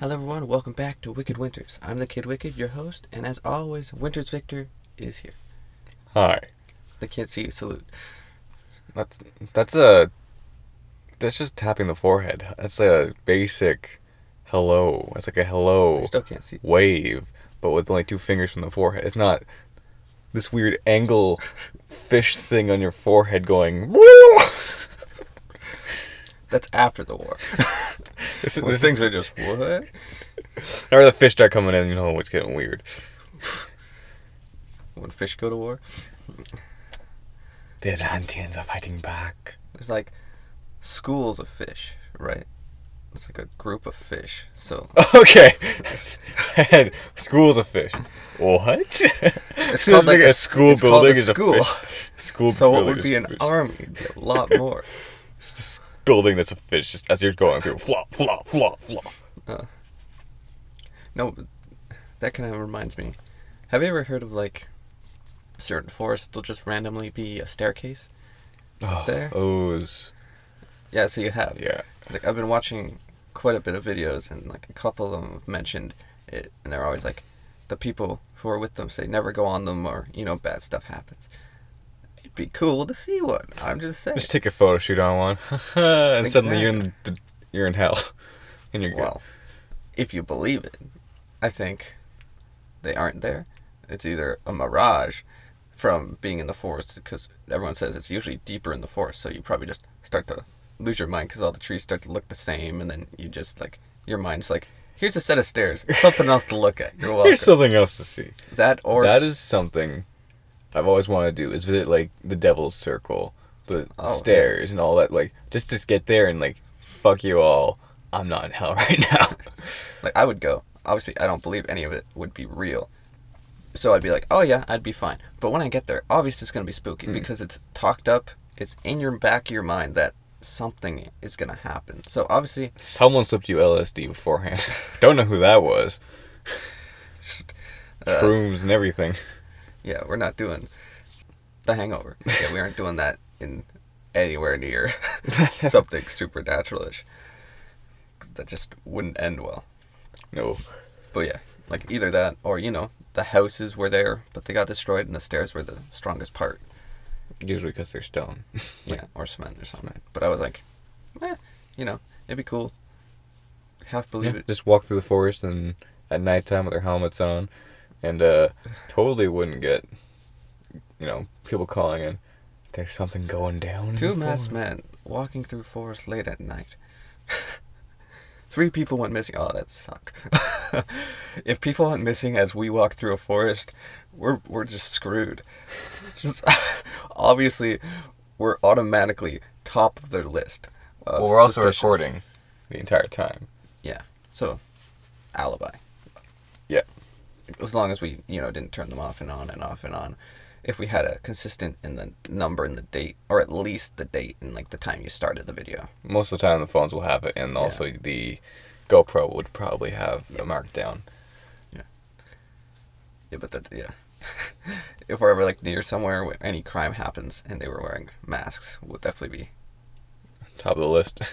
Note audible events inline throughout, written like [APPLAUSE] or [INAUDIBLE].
Hello, everyone. Welcome back to Wicked Winters. I'm the Kid Wicked, your host, and as always, Winters Victor is here. Hi. They can't see you. Salute. That's that's a that's just tapping the forehead. That's a basic hello. It's like a hello still can't see. wave, but with only two fingers from the forehead. It's not this weird angler fish thing on your forehead going. Woo! That's after the war. [LAUGHS] This, is- this things is, are just what? or the fish start coming in. You know it's getting weird. When fish go to war, The Atlanteans are fighting back. there's like schools of fish, right? It's like a group of fish. So [LAUGHS] Okay. and [LAUGHS] schools of fish. What? it's Just like a s- school it's called building a is a school. fish. School So what would be an fish. army? It'd be a lot more. Just this building this a fish, just as you're going through. Flop, flop, flop, flop. Uh, no, that kind of reminds me. Have you ever heard of like certain forests? They'll just randomly be a staircase. Oh, There? Those. Yeah, so you have. Yeah. Like I've been watching quite a bit of videos, and like a couple of them have mentioned it, and they're always like, the people who are with them say never go on them, or you know, bad stuff happens. It'd be cool to see one. I'm just saying. Just take a photo shoot on one, [LAUGHS] and suddenly you're in the, the you're in hell, [LAUGHS] and you're good. Well, if you believe it, I think they aren't there. It's either a mirage from being in the forest, because everyone says it's usually deeper in the forest, so you probably just start to lose your mind because all the trees start to look the same, and then you just like your mind's like, here's a set of stairs, something else to look at. You're [LAUGHS] welcome. Here's something else to see. that or that is something I've always wanted to do. Is visit like the Devil's Circle, the Oh, yeah. stairs, and all that. Like just to get there and like, fuck you all. I'm not in hell [LAUGHS] right now. like I would go. Obviously, I don't believe any of it would be real. So I'd be like, oh yeah, I'd be fine. But when I get there, obviously it's gonna be spooky Mm. because it's talked up. It's in your back of your mind that something is gonna happen. So obviously, Someone slipped you LSD beforehand. [LAUGHS] Don't know who that was. [LAUGHS] Uh, Shrooms and everything. Yeah, we're not doing the Hangover. Yeah, we aren't doing that in anywhere near [LAUGHS] something supernatural-ish. That just wouldn't end well. No. But yeah, like either that or you know the houses were there, but they got destroyed, and the stairs were the strongest part. Usually because they're stone. Yeah, or cement or something. Cement. But I was like, eh, you know, it'd be cool. Half believe Yeah, it. Just walk through the forest and at nighttime with their helmets on, and uh, totally wouldn't get, you know, people calling in. There's something going down. Two masked men walking through forest late at night. [LAUGHS] Three people went missing. Oh, that suck. [LAUGHS] if people went missing as we walk through a forest, we're we're just screwed. Just- [LAUGHS] obviously, we're automatically top of their list. of Well, we're also recording the entire time. Yeah. So, alibi. As long as we, you know, didn't turn them off and on and off and on. If we had a consistent in the number and the date, or at least the date and like the time you started the video. Most of the time, the phones will have it, and Yeah. also the GoPro would probably have Yeah. a markdown. Yeah, Yeah, but that yeah. [LAUGHS] if we're ever like near somewhere where any crime happens and they were wearing masks, we'll definitely be. Top of the list. [LAUGHS]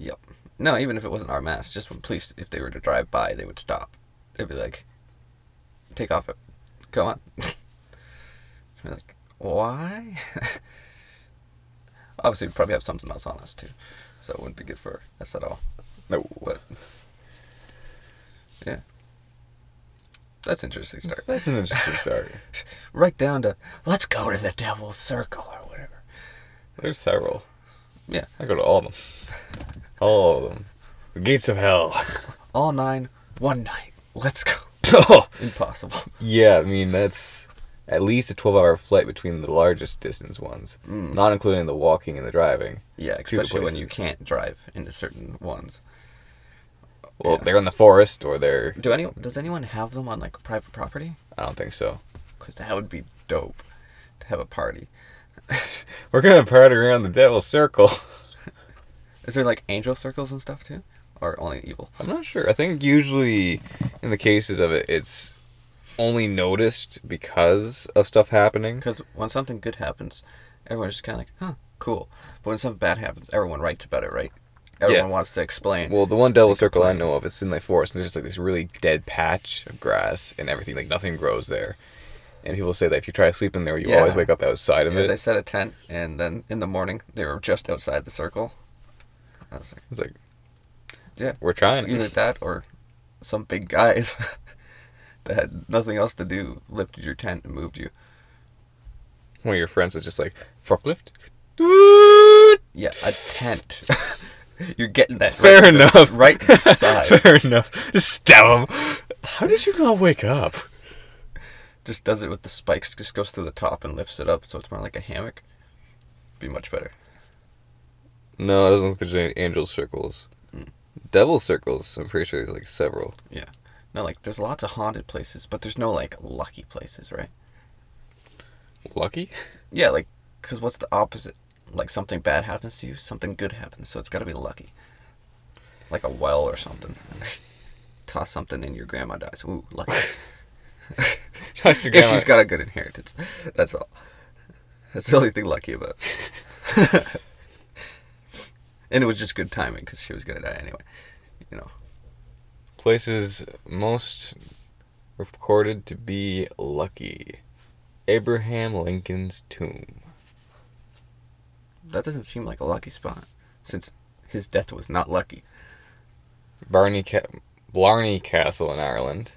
Yep. No, even if it wasn't our mask, just when police, if they were to drive by, they would stop. They'd be like, "Take off it, go on." [LAUGHS] Like, why? [LAUGHS] Obviously, we'd probably have something else on us too, so it wouldn't be good for us at all. no. But yeah, that's interesting start. That's an interesting story. [LAUGHS] right down to let's go to the devil's circle or whatever. There's several. Yeah. I go to all of them. All of them. The gates of hell. All nine, one night. Let's go. Oh, [LAUGHS] Impossible. yeah. I mean, that's at least a 12-hour flight between the largest distance ones, Mm. not including the walking and the driving. Yeah, especially when you can't drive into certain ones. Well, Yeah. they're in the forest or they're. Do any does anyone have them on like private property? I don't think so. Because that would be dope to have a party. [LAUGHS] We're gonna party around the devil's circle. [LAUGHS] Is there like angel circles and stuff too, or only evil? I'm not sure. I think usually in the cases of it, it's only noticed because of stuff happening. Because when something good happens, everyone's just kind of like, huh, cool. But when something bad happens, everyone writes about it, right? everyone wants to explain. Well, the one devil circle I know of is in the forest, and there's just like this really dead patch of grass and everything. Like nothing grows there. And people say that if you try to sleep in there, you Yeah. always wake up outside of Yeah, it. they set a tent, and then in the morning they were just outside the circle. I was like, It's like, yeah, we're trying. either that or some big guys [LAUGHS] that had nothing else to do lifted your tent and moved you. One of your friends is just like forklift. [LAUGHS] Yeah, a tent. [LAUGHS] You're getting that. Fair right enough. right in the side. Fair enough. Just stab him. How did you not wake up? Just does it with the spikes. Just goes through the top and lifts it up, so it's more like a hammock. Be much better. No, it doesn't look like there's any angel circles. Mm. Devil circles. I'm pretty sure there's like several. Yeah. No, like there's lots of haunted places, but there's no like lucky places, right? Lucky? Yeah, like, cause what's the opposite? Like something bad happens to you, something good happens, so it's got to be lucky. Like a well or something. [LAUGHS] Toss something in, your grandma dies. Ooh, lucky. [LAUGHS] [LAUGHS] If she's got a good inheritance, that's all. That's the only thing lucky about. And it was just good timing because she was gonna die anyway. You know. places most recorded to be lucky. Abraham Lincoln's tomb. That doesn't seem like a lucky spot, since his death was not lucky. Barney Ca- Blarney Castle in Ireland.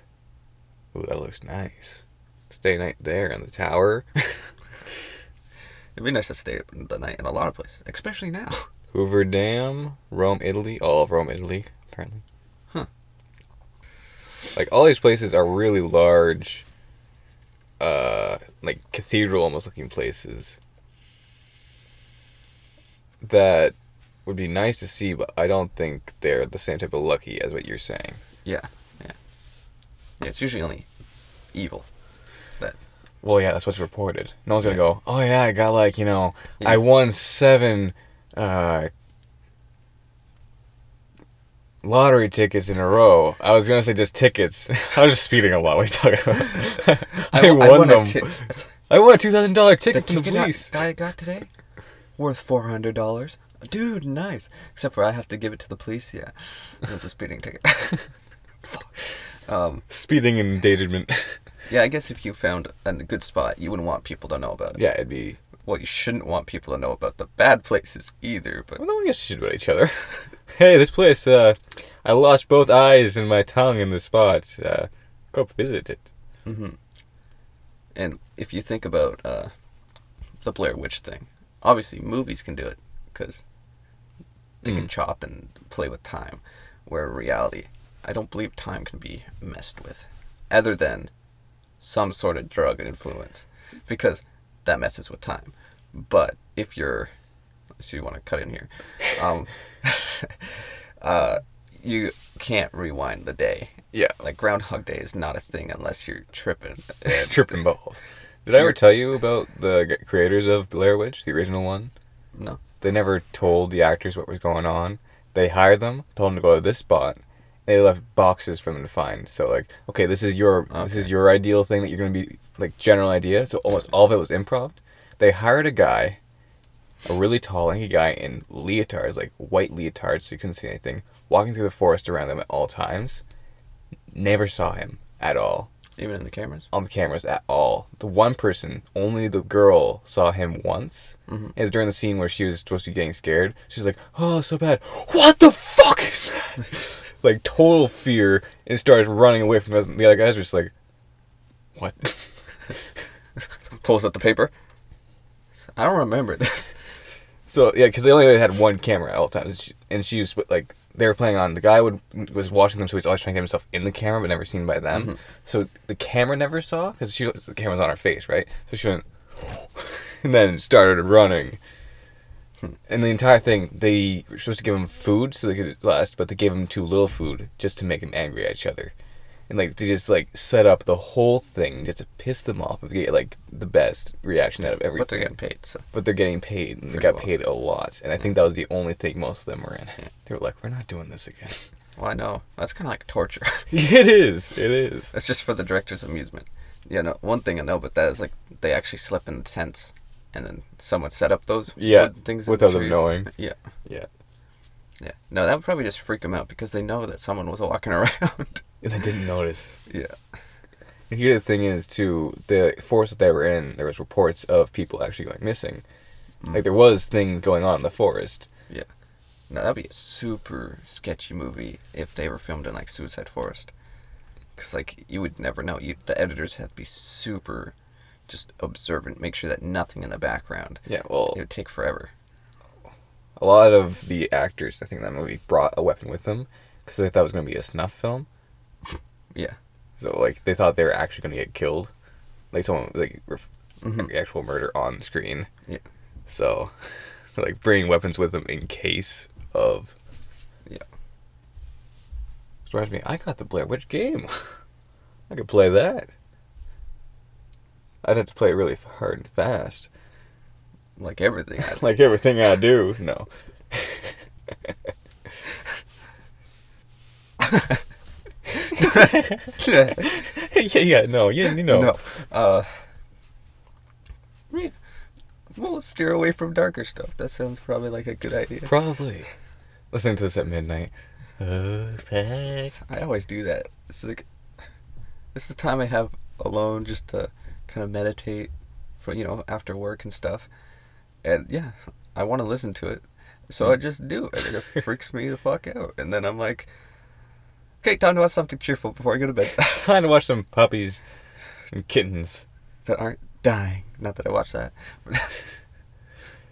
Ooh, that looks nice. Stay night there in the tower. [LAUGHS] It'd be nice to stay the night in a lot of places, especially now. [LAUGHS] Hoover Dam, Rome, Italy. All of Rome, Italy, apparently. Huh. Like all these places are really large, uh, like cathedral almost looking places. That would be nice to see, but I don't think they're the same type of lucky as what you're saying. Yeah, yeah. Yeah, it's usually only evil. that Well, yeah, that's what's reported. No one's gonna go, oh yeah, I got like you know, Yeah. I won seven uh, lottery tickets in a row. I was gonna say just tickets. [LAUGHS] I was just speeding a lot. What are you talking about? I, [LAUGHS] won, a them. ti- I won a two thousand dollar the ticket from the ticket I- police. guy got today worth four hundred dollars. Dude, nice. Except for I have to give it to the police. Yeah, it's a speeding ticket. [LAUGHS] Um, Speeding and endangerment. yeah, I guess if you found a good spot, you wouldn't want people to know about it. yeah, it'd be. Well, you shouldn't want people to know about the bad places either. But Well, no one gives a shit about each other. [LAUGHS] hey, this place. Uh, I lost both eyes and my tongue in the spot. Uh, go visit it. hmm And if you think about uh, the Blair Witch thing, obviously movies can do it because they can Mm. chop and play with time. Where in reality, I don't believe time can be messed with, other than some sort of drug influence, because that messes with time. But if you're, so you want to cut in here, um, [LAUGHS] uh, you can't rewind the day. Yeah. Like Groundhog Day is not a thing unless you're tripping. [LAUGHS] Tripping balls. Did I ever tell you about the creators of Blair Witch, the original one? No. They never told the actors what was going on. They hired them, told them to go to this spot. And they left boxes for them to find. So like, okay, this is your this is your ideal thing that you're gonna be like general idea. So almost all of it was improv. They hired a guy, a really tall, lanky guy in leotards, like white leotards, so you couldn't see anything, walking through the forest around them at all times. Never saw him at all Even in the cameras? on the cameras at all. The one person, only the girl, saw him once. Mhm. It was during the scene where she was supposed to be getting scared. She's like, "Oh, so bad! What the fuck is that?" [LAUGHS] like total fear, and starts running away from us. The other guys were just like, "What?" [LAUGHS] Pulls up the paper. I don't remember this. so yeah, because they only had one camera at all times, and she, and she was like, they were playing on. The guy would was watching them, so he's always trying to get himself in the camera, but never seen by them. Mhm. So the camera never saw because she the camera's on her face, right? So she went, [LAUGHS] and then started running. And the entire thing, they were supposed to give him food so they could last, but they gave him too little food just to make them angry at each other. And like they just like set up the whole thing just to piss them off and get like the best reaction out of everything. But they're getting paid, so. But they're getting paid, and they got well. paid a lot. And I think that was the only thing most of them were in. They were like, "We're not doing this again." [LAUGHS] Well, I know. That's kind of like torture. [LAUGHS] [LAUGHS] it is. It is. That's just for the director's amusement. Yeah, no. one thing I know about that is like they actually slept in the tents, and then someone set up those Yeah, things the them knowing. Yeah. Yeah. Yeah. No, that would probably just freak them out because they know that someone was walking [LAUGHS] around. and they didn't notice. yeah. And here the thing is too, the forest that they were in, there was reports of people actually going missing. Mm. Like there was things going on in the forest. Yeah. Now, that'd be a super sketchy movie if they were filmed in like Suicide Forest. Cause like you would never know. You the editors have to be super, just observant, make sure that nothing in the background. Yeah, well, It would take forever. A lot of the actors, I think in that movie, brought a weapon with them because they thought it was going to be a snuff film. Yeah. So like they thought they were actually going to get killed, like someone like ref- Mhm. actual murder on screen. Yeah. So, [LAUGHS] like bringing weapons with them in case of. Yeah. Which reminds me, I got the Blair Witch game. [LAUGHS] I could play that. I'd have to play it really hard and fast, Like everything. I- [LAUGHS] like everything I do. No. [LAUGHS] yeah, yeah, no, yeah, you know. No. Uh. Yeah. We'll steer away from darker stuff. That sounds probably like a good idea. Probably. Listening to this at midnight. Perfect. I always do that. It's like this is the time I have alone just to kind of meditate for you know after work and stuff. And yeah, I want to listen to it, so I hmm. just do. And it [LAUGHS] freaks me the fuck out. And then I'm like, okay, time to watch something cheerful before I go to bed [LAUGHS] Time to watch some puppies and kittens. that aren't dying. Not that I watch that.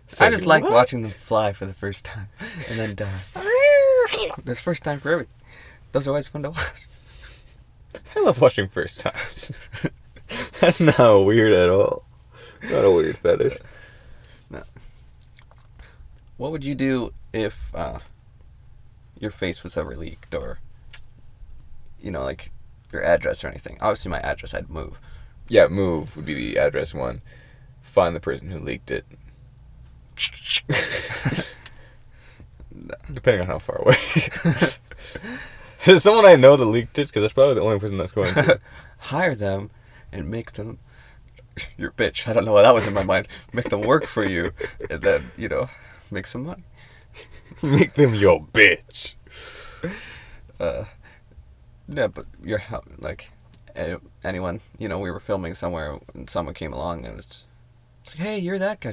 So [LAUGHS] I just like what? watching them fly for the first time and then die. There's first time for everything. Those are always fun to watch. I love watching first times. That's not weird at all. Not a weird fetish. What would you do if uh, your face was ever leaked or, you know, like your address or anything? Obviously, my address, I'd move. Yeah, move would be the address one. Find the person who leaked it. [LAUGHS] Depending on how far away. [LAUGHS] Is someone I know that leaked it? Because that's probably the only person that's going to. [LAUGHS] Hire them and make them your bitch. I don't know why that was in my mind. Make them work for you and then, you know, make some money. [LAUGHS] Make them your bitch. Uh, yeah, but your hou- like anyone, you know, we were filming somewhere and someone came along and it was it's like, hey, you're that guy,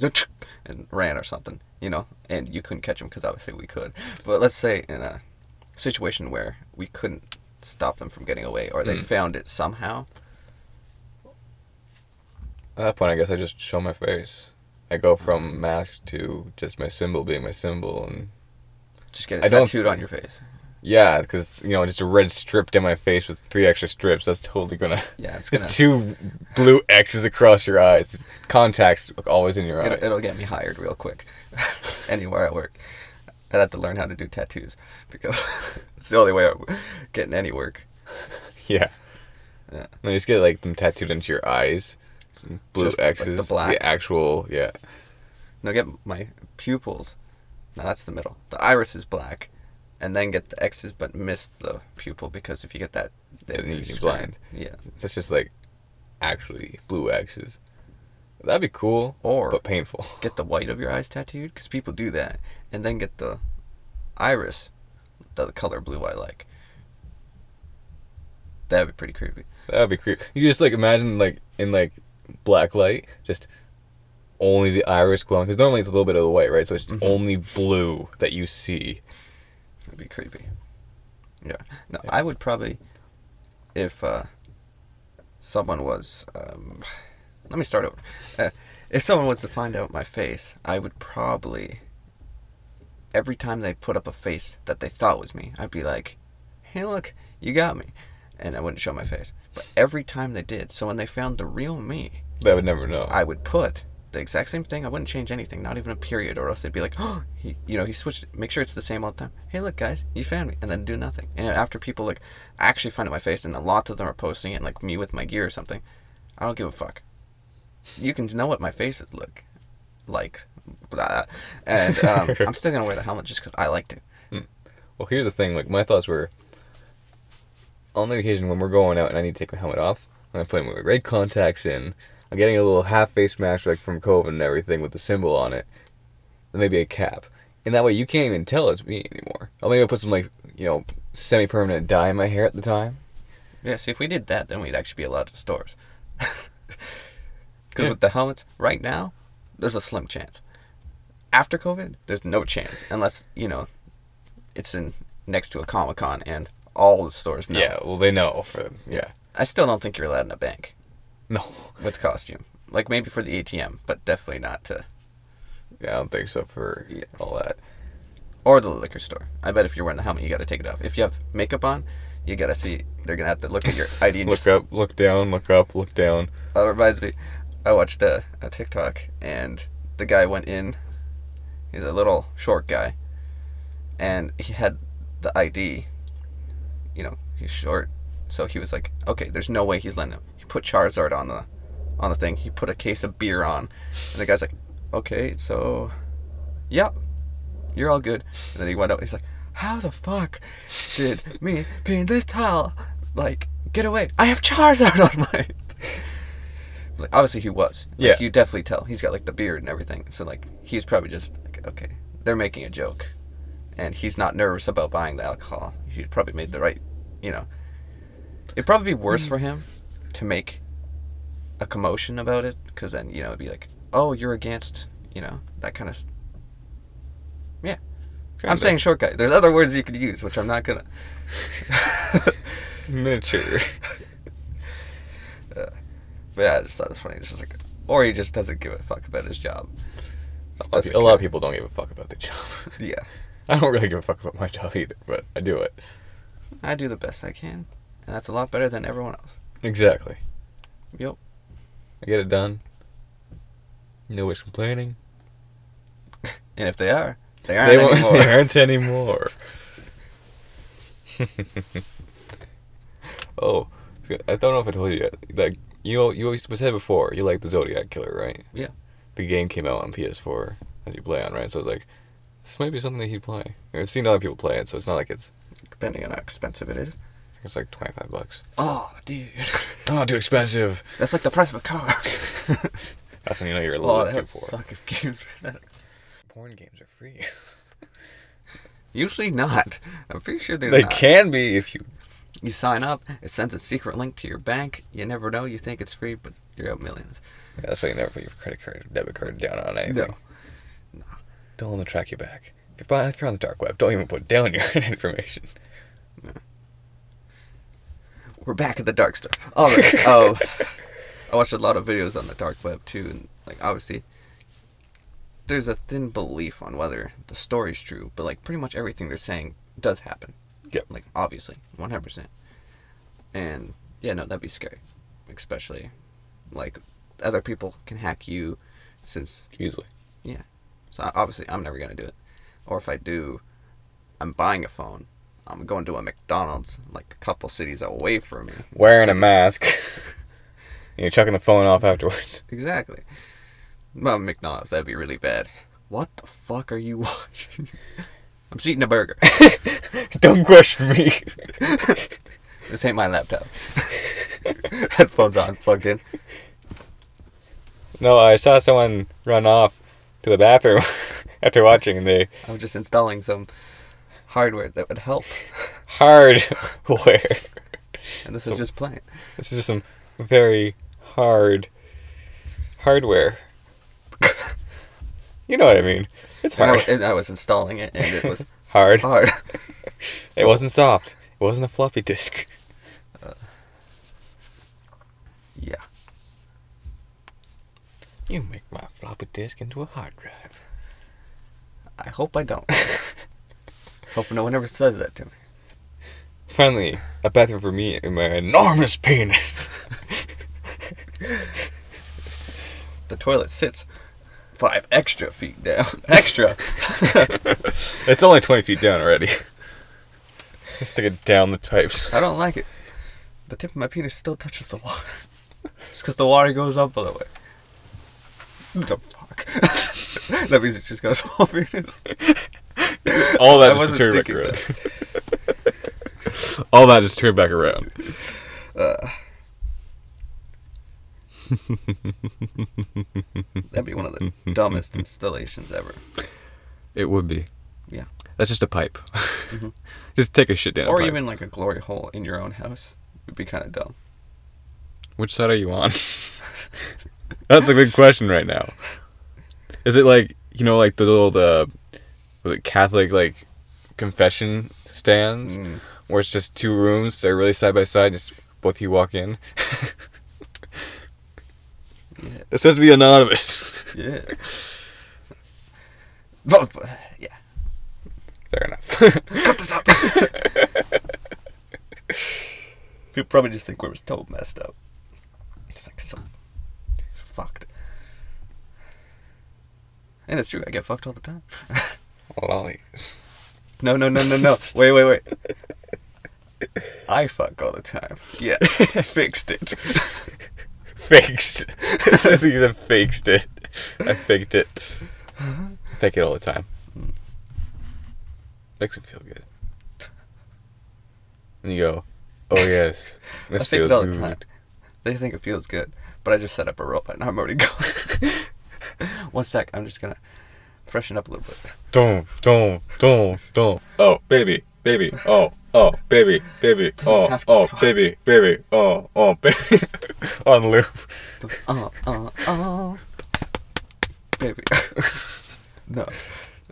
and ran or something, you know, and you couldn't catch him because obviously we could. But let's say in a situation where we couldn't stop them from getting away or they Mm. found it somehow. At that point, I guess I just show my face. I go from mask to just my symbol being my symbol, and Just get it I don't tattooed on your face. yeah, because you know, just a red strip down my face with three extra strips. That's totally gonna. [LAUGHS] Yeah, it's [LAUGHS] gonna. Just two blue X's across your eyes. Contacts always in your eyes. It'll, it'll get me hired real quick. [LAUGHS] Anywhere I work. I'd have to learn how to do tattoos because it's the only way I'm getting any work. yeah. Yeah. And you just get like them tattooed into your eyes. Some blue Just, like, the X's. black. actual, yeah. Now get my pupils. Now that's the middle. The iris is black, and then get the X's, but miss the pupil because if you get that, then you're screwed. blind. Yeah. So it's just like actually blue X's. That'd be cool, Or but painful. [LAUGHS] get the white of your eyes tattooed because people do that, and then get the iris, the color blue I like. That'd be pretty creepy. That'd be creepy. You just like imagine like in like black light, just only the iris glowing. Because normally it's a little bit of the white, right? So it's Mhm. only blue that you see. It'd be creepy. Yeah. No, Yeah. I would probably, if uh, someone was, um, let me start over. Uh, if someone was to find out my face, I would probably, every time they put up a face that they thought was me, I'd be like, "Hey, look, you got me," and I wouldn't show my face. But every time they did, so when they found the real me, They would never know. I would put the exact same thing. I wouldn't change anything, not even a period, or else they'd be like, "Oh, he, you know, he switched. it. Make sure it's the same all the time." Hey, look, guys, you found me, and then do nothing. And after people like actually find out my face, and a lot of them are posting it, like me with my gear or something, I don't give a fuck. You can know what my faces look like, blah, and um, [LAUGHS] I'm still gonna wear the helmet just because I like to. Well, here's the thing. Like my thoughts were, on the occasion when we're going out and I need to take my helmet off, I'm putting my red contacts in. I'm getting a little half face mask like from COVID and everything with the symbol on it. Then maybe a cap. And that way you can't even tell it's me anymore. I'll maybe put some like you know semi permanent dye in my hair at the time. Yeah, see, if we did that, then we'd actually be allowed to stores. Because [LAUGHS] with the helmets, right now, there's a slim chance. After COVID, there's no chance unless you know it's in next to a Comic Con and all the stores know. Yeah, well they know. For, yeah. I still don't think you're allowed in a bank No. [LAUGHS] with costume. Like maybe for the ATM, but definitely not to Yeah, I don't think so for Yeah. all that. or the liquor store. I bet if you're wearing the helmet, you got to take it off. If you have makeup on, you got to see. They're gonna have to look at your ID and [LAUGHS] Look just up, look down, look up, look down. That reminds me, I watched a, a TikTok and the guy went in. He's a little short guy, and he had the ID. You know, he's short, so he was like, "Okay, there's no way he's letting him." He put Charizard on the on the thing. He put a case of beer on, and the guy's like, "Okay, so, yep, you're all good." And then he went out. He's like, "How the fuck did me being this tall, like, get away? I have Charizard on my." [LAUGHS] Like, obviously he was. Like, Yeah. You definitely tell. He's got like the beard and everything. So like he's probably just like, okay, they're making a joke, and he's not nervous about buying the alcohol. He probably made the right, you know. It'd probably be worse for him to make a commotion about it, because then you know it'd be like, oh, you're against, you know, that kind of. Yeah, I'm saying short guy. There's other words you could use, which I'm not gonna. [LAUGHS] Miniature. [LAUGHS] Uh, but yeah, I just thought it was funny. It's just like, or he just doesn't give a fuck about his job. A lot, of, a lot of people don't give a fuck about their job. [LAUGHS] Yeah, [LAUGHS] I don't really give a fuck about my job either, but I do it. I do the best I can, and that's a lot better than everyone else. Exactly. Yep. I get it done. Nobody's complaining. [LAUGHS] And if they are, they aren't They, [LAUGHS] anymore. they aren't anymore. oh, I don't know if I told you yet. Like you, you always said before, you like the Zodiac Killer, right? Yeah. The game came out on PS4 as you play on, right? So it's like, this might be something that he'd play. I've seen other people play it, so it's not like it's Depending on how expensive it is. it's like twenty five bucks. Oh, dude, [LAUGHS] Oh, too expensive. that's like the price of a car. [LAUGHS] That's when you know you're a little oh, bit that too poor. suck if games were that. Porn games are free. [LAUGHS] Usually not. I'm pretty sure they're not. they not. can be if you. You sign up, it sends a secret link to your bank. You never know. You think it's free, but you're out millions. Yeah, that's why you never put your credit card or debit card down on anything. No. Don't let them track you back. If you're, if you're on the dark web, don't even put down your [LAUGHS] information. We're back at the dark stuff. All right. [LAUGHS] Oh, I watched a lot of videos on the dark web too, and like obviously, there's a thin belief on whether the story's true, but like pretty much everything they're saying does happen. Yep. Like obviously, one hundred percent. And yeah, no, that'd be scary, especially like other people can hack you, since Easily. yeah. So obviously, I'm never gonna do it. Or if I do, I'm buying a phone. I'm going to a McDonald's like a couple cities away from me. Wearing a mask. and [LAUGHS] you're chucking the phone off afterwards. [LAUGHS] Exactly. Well, McDonald's, that'd be really bad. What the fuck are you [LAUGHS] watching? I'm just eating a burger. don't question me. this ain't my laptop. Headphones on, plugged in. no, I saw someone run off to the bathroom [LAUGHS] after watching, and they I was just installing some hardware that would help. hardware. [LAUGHS] And this is just playing. This is just some very hard hardware. [LAUGHS] you know what I mean? It's And I, hard. and I was installing it, and it was hard. hard. It wasn't soft. It wasn't a floppy disk. Uh, yeah. You make my floppy disk into a hard drive. I hope I don't. [LAUGHS] hope no one ever says that to me. Finally, a bathroom for me and my enormous penis. [LAUGHS] The toilet sits five extra feet down. [LAUGHS] Extra. it's only 20 feet down already. Just stick it down the pipes. I don't like it. The tip of my penis still touches the water. It's because the water goes up by the way. The fuck? [LAUGHS] that means it just goes [LAUGHS] off penis. All that I turned back around. All that just turned back around. Uh, that'd be one of the dumbest installations ever. It would be. Yeah. That's just a pipe. [LAUGHS] just take a shit down. a or even like a glory hole in your own house. It'd be kind of dumb. Which side are you on? That's a big question right now. Is it like you know, like those old uh, was it Catholic like confession stands, Mm. where it's just two rooms, they're really side by side, just both you walk in. Yeah. It's supposed to be anonymous. Yeah. but, but, yeah. Fair enough. Cut this up. [LAUGHS] People probably just think we're so messed up. Just like so, so fucked. And it's true. I get fucked all the time. [LAUGHS] Lollies. No, no, no, no, no. Wait, wait, wait. I fuck all the time. Yeah, [LAUGHS] Fixed it. fixed. [LAUGHS] it says he said faked it. I faked it. Fake it all the time. Makes me feel good. And you go, oh yes, this I fake feels it all the time. They think it feels good, but I just set up a robot and I'm already [LAUGHS] going. One sec. I'm just gonna freshen up a little bit. Don't, don't, don't, don't. Oh, baby, baby. Oh, oh, baby, baby. Oh, oh, talk. baby, baby. Oh, oh, baby. [LAUGHS] On loop. Oh, oh, oh. Baby. [LAUGHS] no.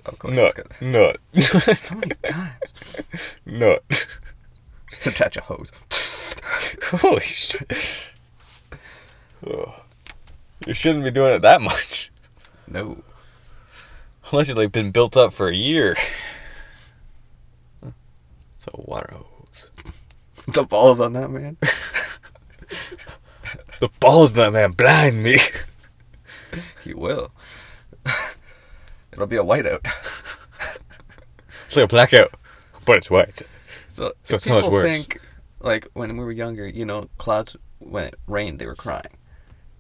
Of course Nut, it's nut, How many times? nut. Just attach a hose. Holy shit. Ugh. You shouldn't be doing it that much. No. Unless you've like been built up for a year. So water hose. [LAUGHS] The balls on that man. [LAUGHS] The balls on that man blind me. He will. [LAUGHS] It'll be a whiteout. It's like a blackout, but it's white. So, So it's so much people worse. think, like when we were younger, you know, clouds when it rained, they were crying.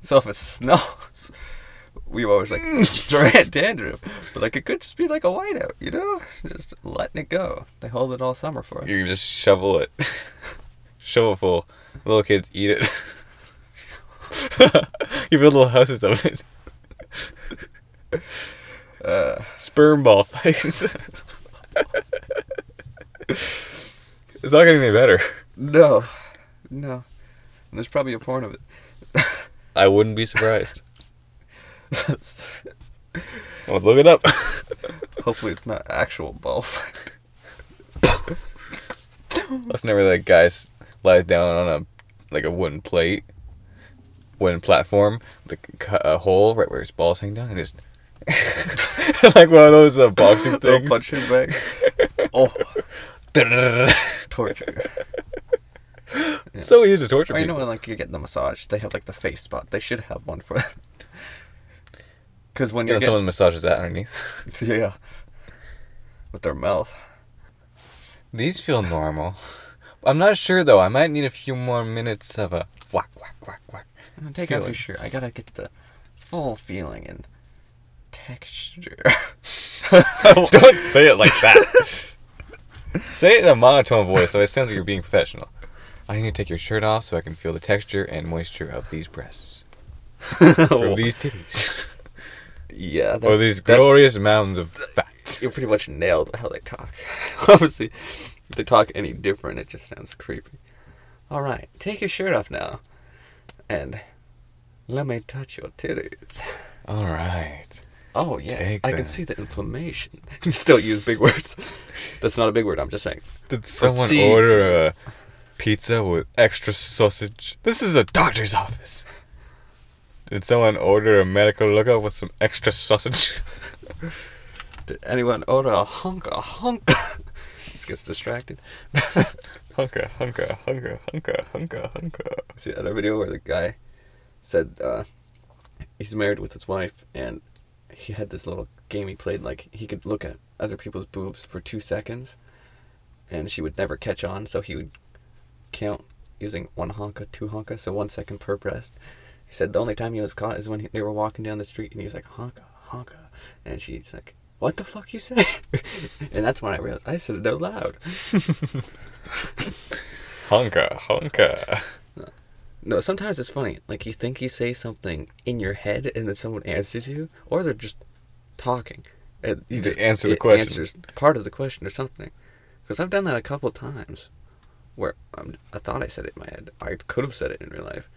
So if it snows, [LAUGHS] we were always like [LAUGHS] Durant dandruff. But like it could just be like a whiteout, you know, just letting it go. They hold it all summer for us. You can just shovel it. [LAUGHS] Shovel full. Little kids eat it. you build little houses of it. Uh, Sperm ball fights. it's not getting any better. no, no. And there's probably a porn of it. I wouldn't be surprised. [LAUGHS] I'll look it up. Hopefully, it's not actual ball fight. That's never like guys lies down on a like a wooden plate, wooden platform, with a, a hole right where his balls hang down, and just [LAUGHS] like one of those uh, boxing things. punching bag. [LAUGHS] Oh, torture. So easy to torture Or you know people. when like you're getting the massage, they have like the face spot. They should have one for [LAUGHS] that. Because when you're someone massages that underneath. [LAUGHS] yeah, with their mouth. These feel normal. I'm not sure though. I might need a few more minutes of a whack whack whack whack. Take off Feeling. your shirt. I gotta get the full feeling and texture. [LAUGHS] Don't say it like that. say it in a monotone voice so it sounds like you're being professional. I need to take your shirt off so I can feel the texture and moisture of these breasts. [LAUGHS] From these titties. [LAUGHS] yeah, that, or these that- glorious mounds of fat. you pretty much nailed how they talk. [LAUGHS] Obviously, if they talk any different, it just sounds creepy. All right, take your shirt off now, and let me touch your titties. Alright. Oh yes, Take I can see the inflammation. Still use big words. That's not a big word. I'm just saying. Did someone Proceed. order a pizza with extra sausage? This is a doctor's office. Did someone order a medical lookup with some extra sausage? [LAUGHS] Did anyone order a hunk a hunk? Just [LAUGHS] gets distracted. [LAUGHS] hunka, hunka, hunka, hunka, hunka, hunka. See that video where the guy said uh, he's married with his wife and he had this little game he played like he could look at other people's boobs for two seconds and she would never catch on so he would count using one honka, two honka, so one second per breast. He said the only time he was caught is when he, they were walking down the street and he was like honka, honka, and she's like, "What the fuck you say?" [LAUGHS] and that's when I realized I said it out loud. [LAUGHS] honka, honka. No, sometimes it's funny. Like you think you say something in your head, and then someone answers you, or they're just talking, and You to answer the question. answers part of the question or something. Because I've done that a couple of times, where um, I thought I said it in my head. I could have said it in real life.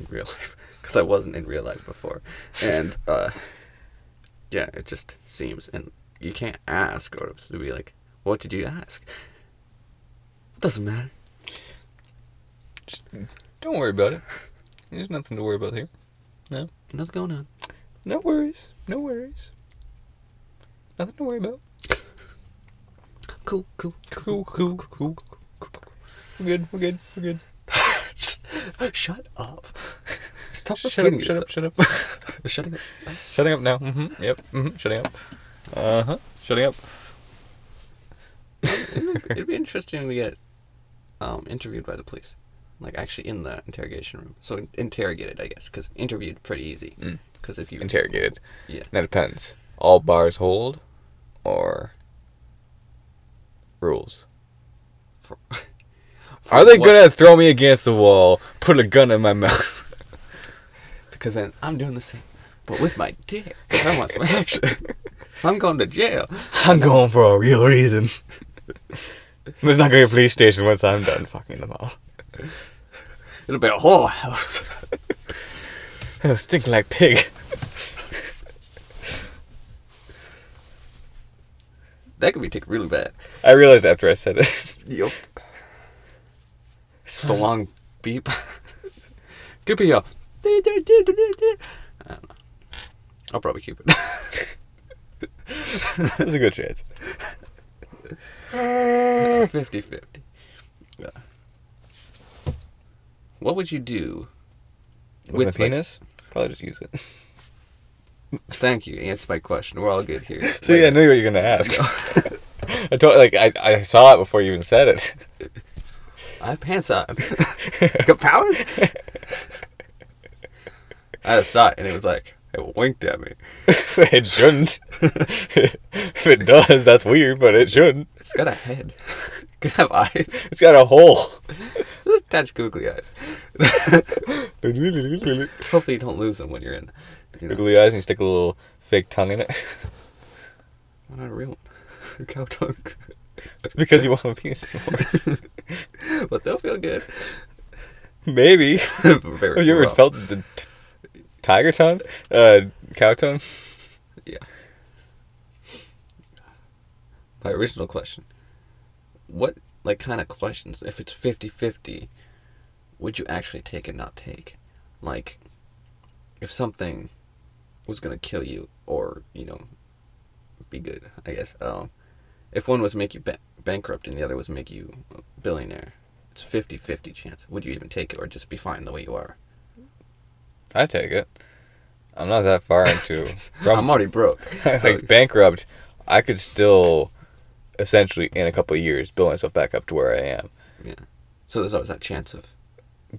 In real [LAUGHS] life, because I wasn't in real life before, and uh, yeah, it just seems, and you can't ask or to be like, "What did you ask?" Doesn't matter. Just don't worry about it. There's nothing to worry about here. No. Nothing going on. No worries. No worries. Nothing to worry about. Cool, cool, Cool, cool, cool. We're good. We're good. We're good. [LAUGHS] Shut up. Stop Shut up. Shut up. Shut up. [LAUGHS] Shutting up. Shutting up now. Mm-hmm. Yep. Mm-hmm. Shutting up. Uh huh. Shutting up. it'd, be, [LAUGHS] interesting to get um, interviewed by the police, like actually in the interrogation room. So interrogated, I guess, because interviewed pretty easy. Mm. Because if you Interrogated. yeah, That depends. All bars hold, or rules. [LAUGHS] for, Are they what? gonna throw me against the wall, put a gun in my mouth? [LAUGHS] Because then I'm doing the same, but with my dick. I want some action. [LAUGHS] I'm going to jail. I'm going for a real reason. There's not gonna be a police station once I'm done fucking them all. It'll be a whole house. It'll stink like pig. That could be taken really bad. I realized after I said it. [LAUGHS] Yep. It's just a long beep. [LAUGHS] Could be a. I don't know. I'll probably keep it. [LAUGHS] There's a good chance. 50 50. Yeah. What would you do? With, With, my like- penis? Probably just use it. Thank you. Answer my question. We're all good here. [LAUGHS] See, I knew what you were gonna ask. [LAUGHS] I told like I, I saw it before you even said it. I have pants on. [LAUGHS] Got powers? I just saw it and it was like, it winked at me. it shouldn't. if it does, that's weird, but it shouldn't. It's got a head. Could have eyes. It's got a hole. Just touch googly eyes. Hopefully you don't lose them when you're in. You know, Googly eyes, and you stick a little fake tongue in it why not a real [LAUGHS] one? Cow tongue. [LAUGHS] because you want a penis anymore. [LAUGHS] but they'll feel good. Maybe. Very Have you ever rough. felt the t- tiger tongue? Uh, cow tongue? Yeah. My original question. What like kind of questions if it's 50-50 would you actually take and not take? Like if something was going to kill you or, you know, be good, I guess. Um if one was make you ba- bankrupt and the other was make you a billionaire. It's 50-50 chance. Would you even take it or just be fine the way you are? I take it. I'm not that far into. [LAUGHS] I'm already broke. [LAUGHS] so- like bankrupt, I could still, essentially, in a couple of years, build myself back up to where I am. yeah. So there's always that chance of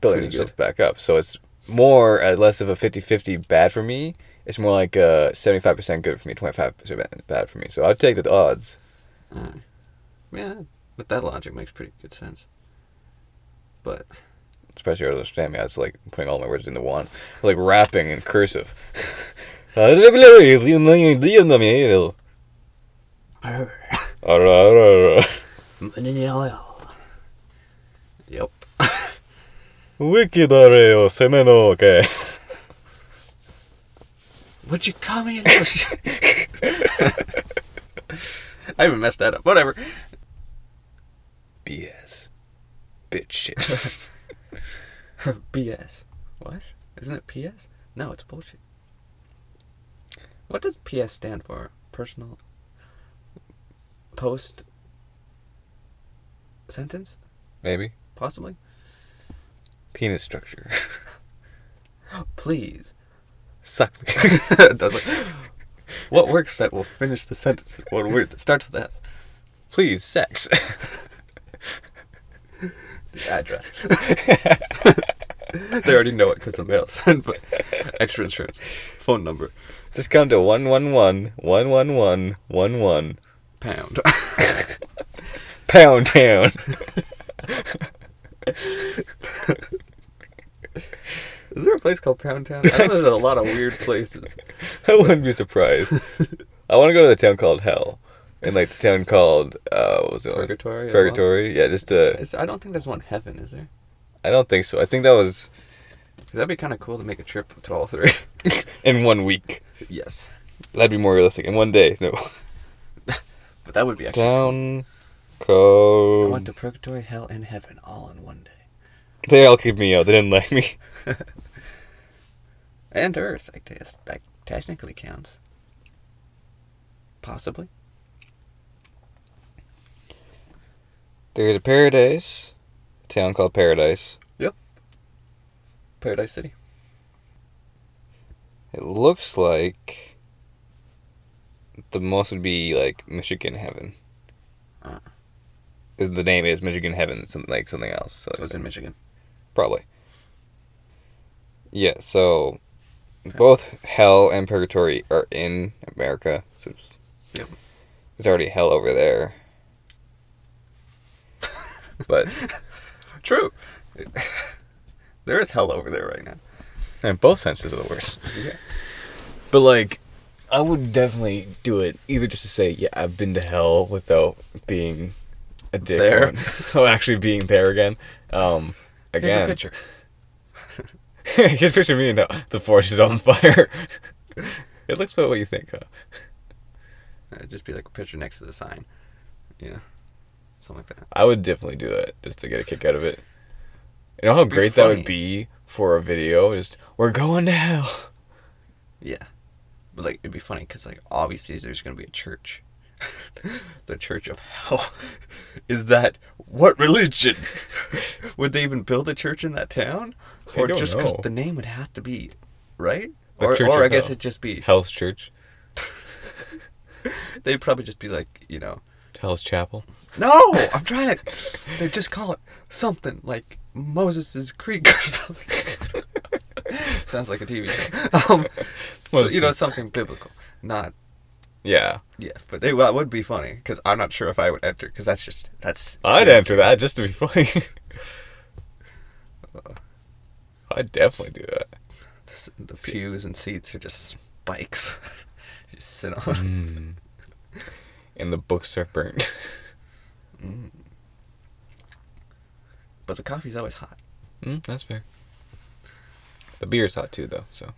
Building myself back up. So it's more, uh, less of a 50-50 bad for me. It's more like uh, 75% good for me, 25% bad for me. So I'd take the odds. Uh, yeah, with that logic makes pretty good sense. But Especially, I don't understand me. I was like putting all my words into one. Like rapping in cursive. [LAUGHS] [LAUGHS] Yep. yep. [LAUGHS] ウィキだれよ、攻めのけ。 Would you call me an ocean? I even messed that up. Whatever. BS. Bitch shit. [LAUGHS] BS. What? Isn't it PS? No, it's bullshit. What does PS stand for? Personal. Post. Sentence? Maybe. Possibly? Penis structure. [LAUGHS] Please. Suck. [LAUGHS] It? What works that will finish the sentence? What word that starts with that? Please, sex. The address. [LAUGHS] they already know it because the mail sent, but extra insurance. Phone number. Just come to 111 111 11 Pound. Pound Town. [LAUGHS] Is there a place called Pound Town? I know there's a lot of weird places. [LAUGHS] I wouldn't be surprised. [LAUGHS] I I want to go to the town called Hell, and like the town called uh, what was it? like? Purgatory. well? Purgatory. Yeah, just uh, Is, I don't think there's one heaven, is there? I don't think so. I think that was Because that'd be kind of cool to make a trip to all three. [LAUGHS] in one week. yes, That'd be more realistic. In one day, no. but that would be actually. Town I code. went to purgatory, hell, and heaven all in one day. They all kicked me out. They didn't like me. And Earth, I guess that technically counts. Possibly. There's a paradise, a town called Paradise. Yep. Paradise City. It looks like the most would be like Michigan Heaven. Uh. The name is Michigan Heaven, something like something else. So So it's in Michigan. Probably. Yeah, so both hell and purgatory are in America. So it's, Yep. there's already hell over there. [LAUGHS] But True. [LAUGHS] there is hell over there right now. in both senses of the words. Yeah. But like I would definitely do it either just to say, yeah, I've been to hell without being a dick. There. or [LAUGHS] actually being there again. Um Here's again. a picture. [LAUGHS] Here's a picture of me and uh, the forest is on fire. [LAUGHS] it looks about what you think, huh? It'd just be like a picture next to the sign. Yeah. Something like that. I would definitely do that just to get a kick out of it. You know how great that would be for a video? Just we're going to hell. Yeah. But like it'd be funny because like obviously there's gonna be a church. [LAUGHS] the Church of Hell. Is that what religion? would they even build a church in that town? Or just because the name would have to be right? The or or I guess it'd just be Hell's Church, [LAUGHS] they'd probably just be like, you know, Hell's Chapel. no, I'm trying to. [LAUGHS] They just call it something like Moses' Creek or something. [LAUGHS] Sounds like a TV show. Um, so, you know, something biblical, not Yeah, Yeah, but they well, it would be funny because I'm not sure if I would enter because that's just that's. I'd enter that just to be funny. I'd definitely do that. The, the pews and seats are just spikes. [LAUGHS] you just sit on. Mm. And the books are burnt. But the coffee's always hot. Mm, that's fair. The beer's hot too, though. So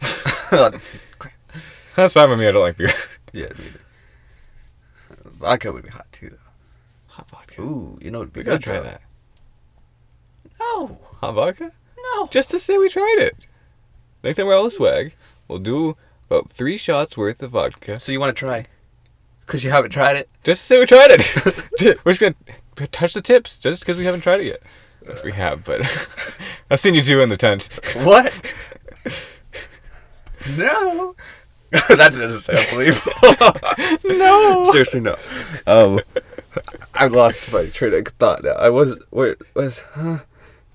[LAUGHS] that's fine with me. I don't like beer. [LAUGHS] Yeah, me either. Vodka would be hot too, though. Hot vodka. Ooh, you know we gotta good. try though. that. No, Hot vodka? No. Just to say we tried it. Next time we're all swag, we'll do about three shots worth of vodka. So you want to try? Because you haven't tried it. Just to say we tried it. [LAUGHS] we're just gonna touch the tips just because we haven't tried it yet. We have, but [LAUGHS] I've seen you two in the tent. What? [LAUGHS] no. That's I believe. No. Seriously, no. Um, I lost my train of thought now. I was wait was huh?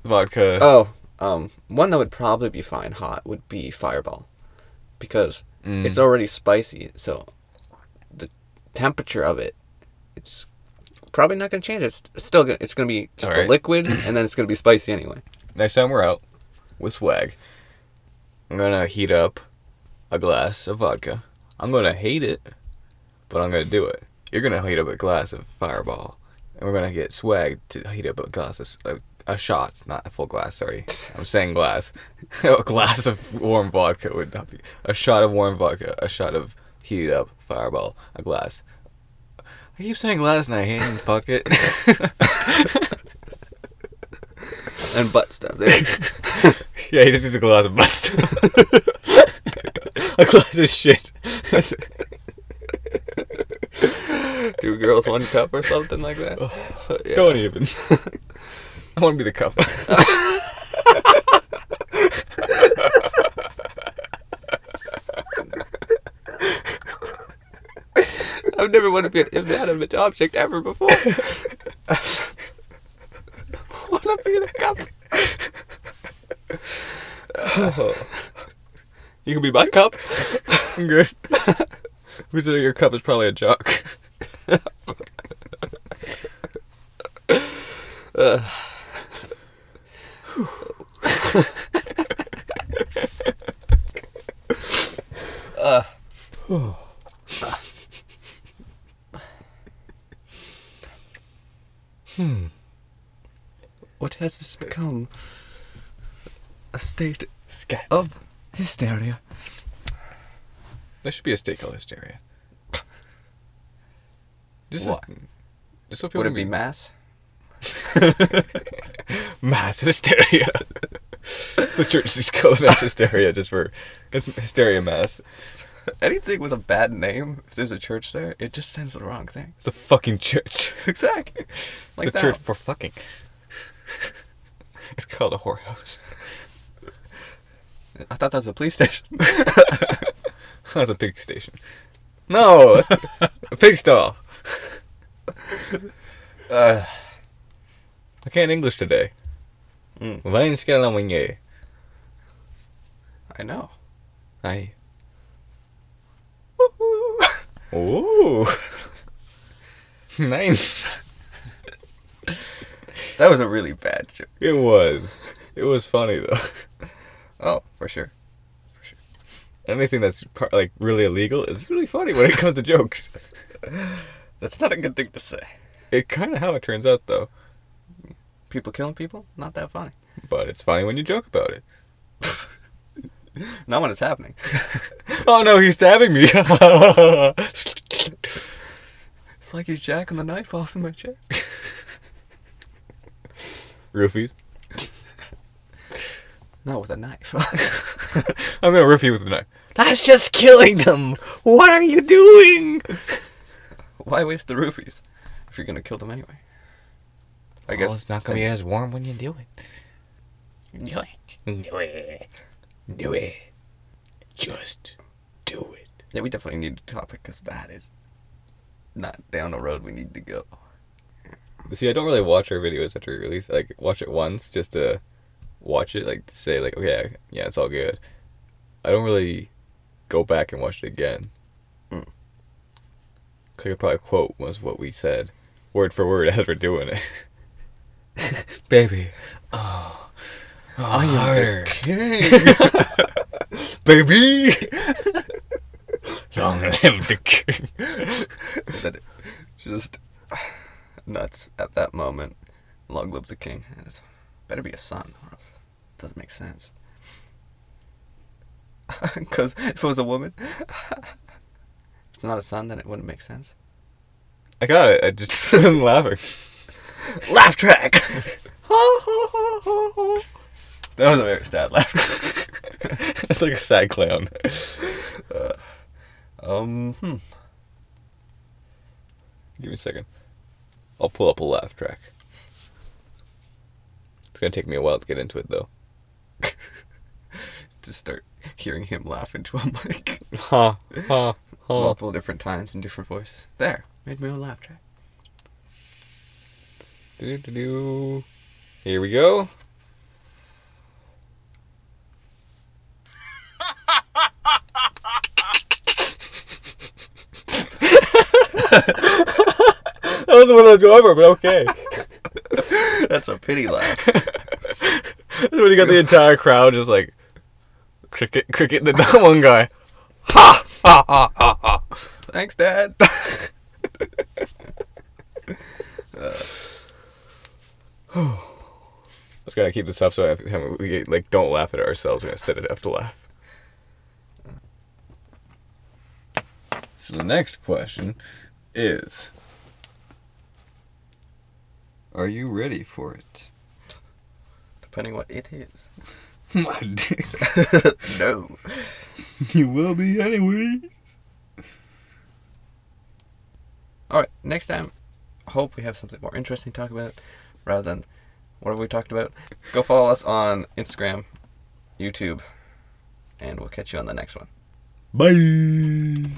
Vodka. Oh, um, one that would probably be fine hot would be Fireball, because Mm. it's already spicy. So the temperature of it, it's probably not gonna change. It's still gonna it's gonna be just a liquid, and then it's gonna be spicy anyway. [CLEARS THROAT] Next time we're out with swag, I'm gonna heat up a glass of vodka. I'm gonna hate it, but I'm gonna do it. You're gonna heat up a glass of Fireball, and we're gonna get swag to heat up a glass of a, a shot, not a full glass. Sorry, I'm saying glass. [LAUGHS] a glass of warm vodka would not be a shot of warm vodka, a shot of heated up Fireball, a glass. I keep saying glass, and I hate. Fuck it. [LAUGHS] And butt stuff. There. [LAUGHS] Yeah, he just needs a glass of butt. stuff. a glass of shit. Two girls, one cup, or something like that. [SIGHS] Yeah. Don't even. I want to be the cup. I've never wanted to be an inanimate object ever before. I want to be the cup. You can be my cup. I'm good. [LAUGHS] Consider your cup is probably a jock. Uh, uh, What has this become? A state Scat. of hysteria. There should be a state called hysteria. Just What? This, people Would it be mass? [LAUGHS] mass hysteria? [LAUGHS] the church is called mass hysteria just for it's hysteria mass. Anything with a bad name, if there's a church there, it just sends the wrong thing. It's a fucking church. [LAUGHS] Exactly. Like it's a that church for fucking. it's called a whorehouse. I thought that was a police [LAUGHS] station. That's a pig station. No, a pig stall. [LAUGHS] uh, I can't English today. Mm. I know. Aye. Ooh. [LAUGHS] Nine. That was a really bad joke. It was. It was funny though. Oh, for sure. For sure. Anything that's par- like really illegal is really funny when it comes to jokes. [LAUGHS] That's not a good thing to say. It kind of how it turns out though, People killing people? Not that funny. but it's funny when you joke about it. [LAUGHS] Not when it's happening. [LAUGHS] Oh no, he's stabbing me. It's like he's jacking the knife off in my chest. Roofies. Not with a knife. I'm gonna roofie with a knife. That's just killing them. What are you doing? Why waste the roofies if you're gonna kill them anyway? I oh, guess well, it's not gonna be as warm when you do it. Do it. Do it. Do it. Just do it. Yeah, we definitely need a topic because that is not down the road we need to go. See, I don't really watch our videos after we release. Like, watch it once just to watch it, like to say, like, okay, yeah, it's all good. I don't really go back and watch it again. Mm. Cause I could probably quote was what we said, word for word, [LAUGHS] as we're doing it. [LAUGHS] Baby, oh, oh harder, king. [LAUGHS] baby. Long live the king. that just nuts at that moment. Long live the king. Better be a son, or else it doesn't make sense. [LAUGHS] Because if it was a woman, [LAUGHS] if it's not a son, then it wouldn't make sense. I got it. I just [LAUGHS] wasn't laughing. Laugh track. that was a very sad laugh. It's like a sad clown. Um, hmm. Give me a second. I'll pull up a laugh track. It's gonna take me a while to get into it though. [LAUGHS] Just start hearing him laugh into a mic Ha ha ha. multiple different times in different voices. There, made my own laugh track. Do do do. Here we go. [LAUGHS] that was the one I was going for, but okay. That's a pity laugh. [LAUGHS] when you got the entire crowd just like cricket, cricket, then that [LAUGHS] one guy. Ha ha ha ha ha. Thanks, Dad. I was gonna keep this up so every time we get, like don't laugh at ourselves, we're gonna set it up to laugh. So the next question is Are you ready for it? Depending what it is. [LAUGHS] My dick. [LAUGHS] no. You will be anyways. All right. Next time, I hope we have something more interesting to talk about, rather than what have we talked about. Go follow us on Instagram, YouTube, and we'll catch you on the next one. Bye.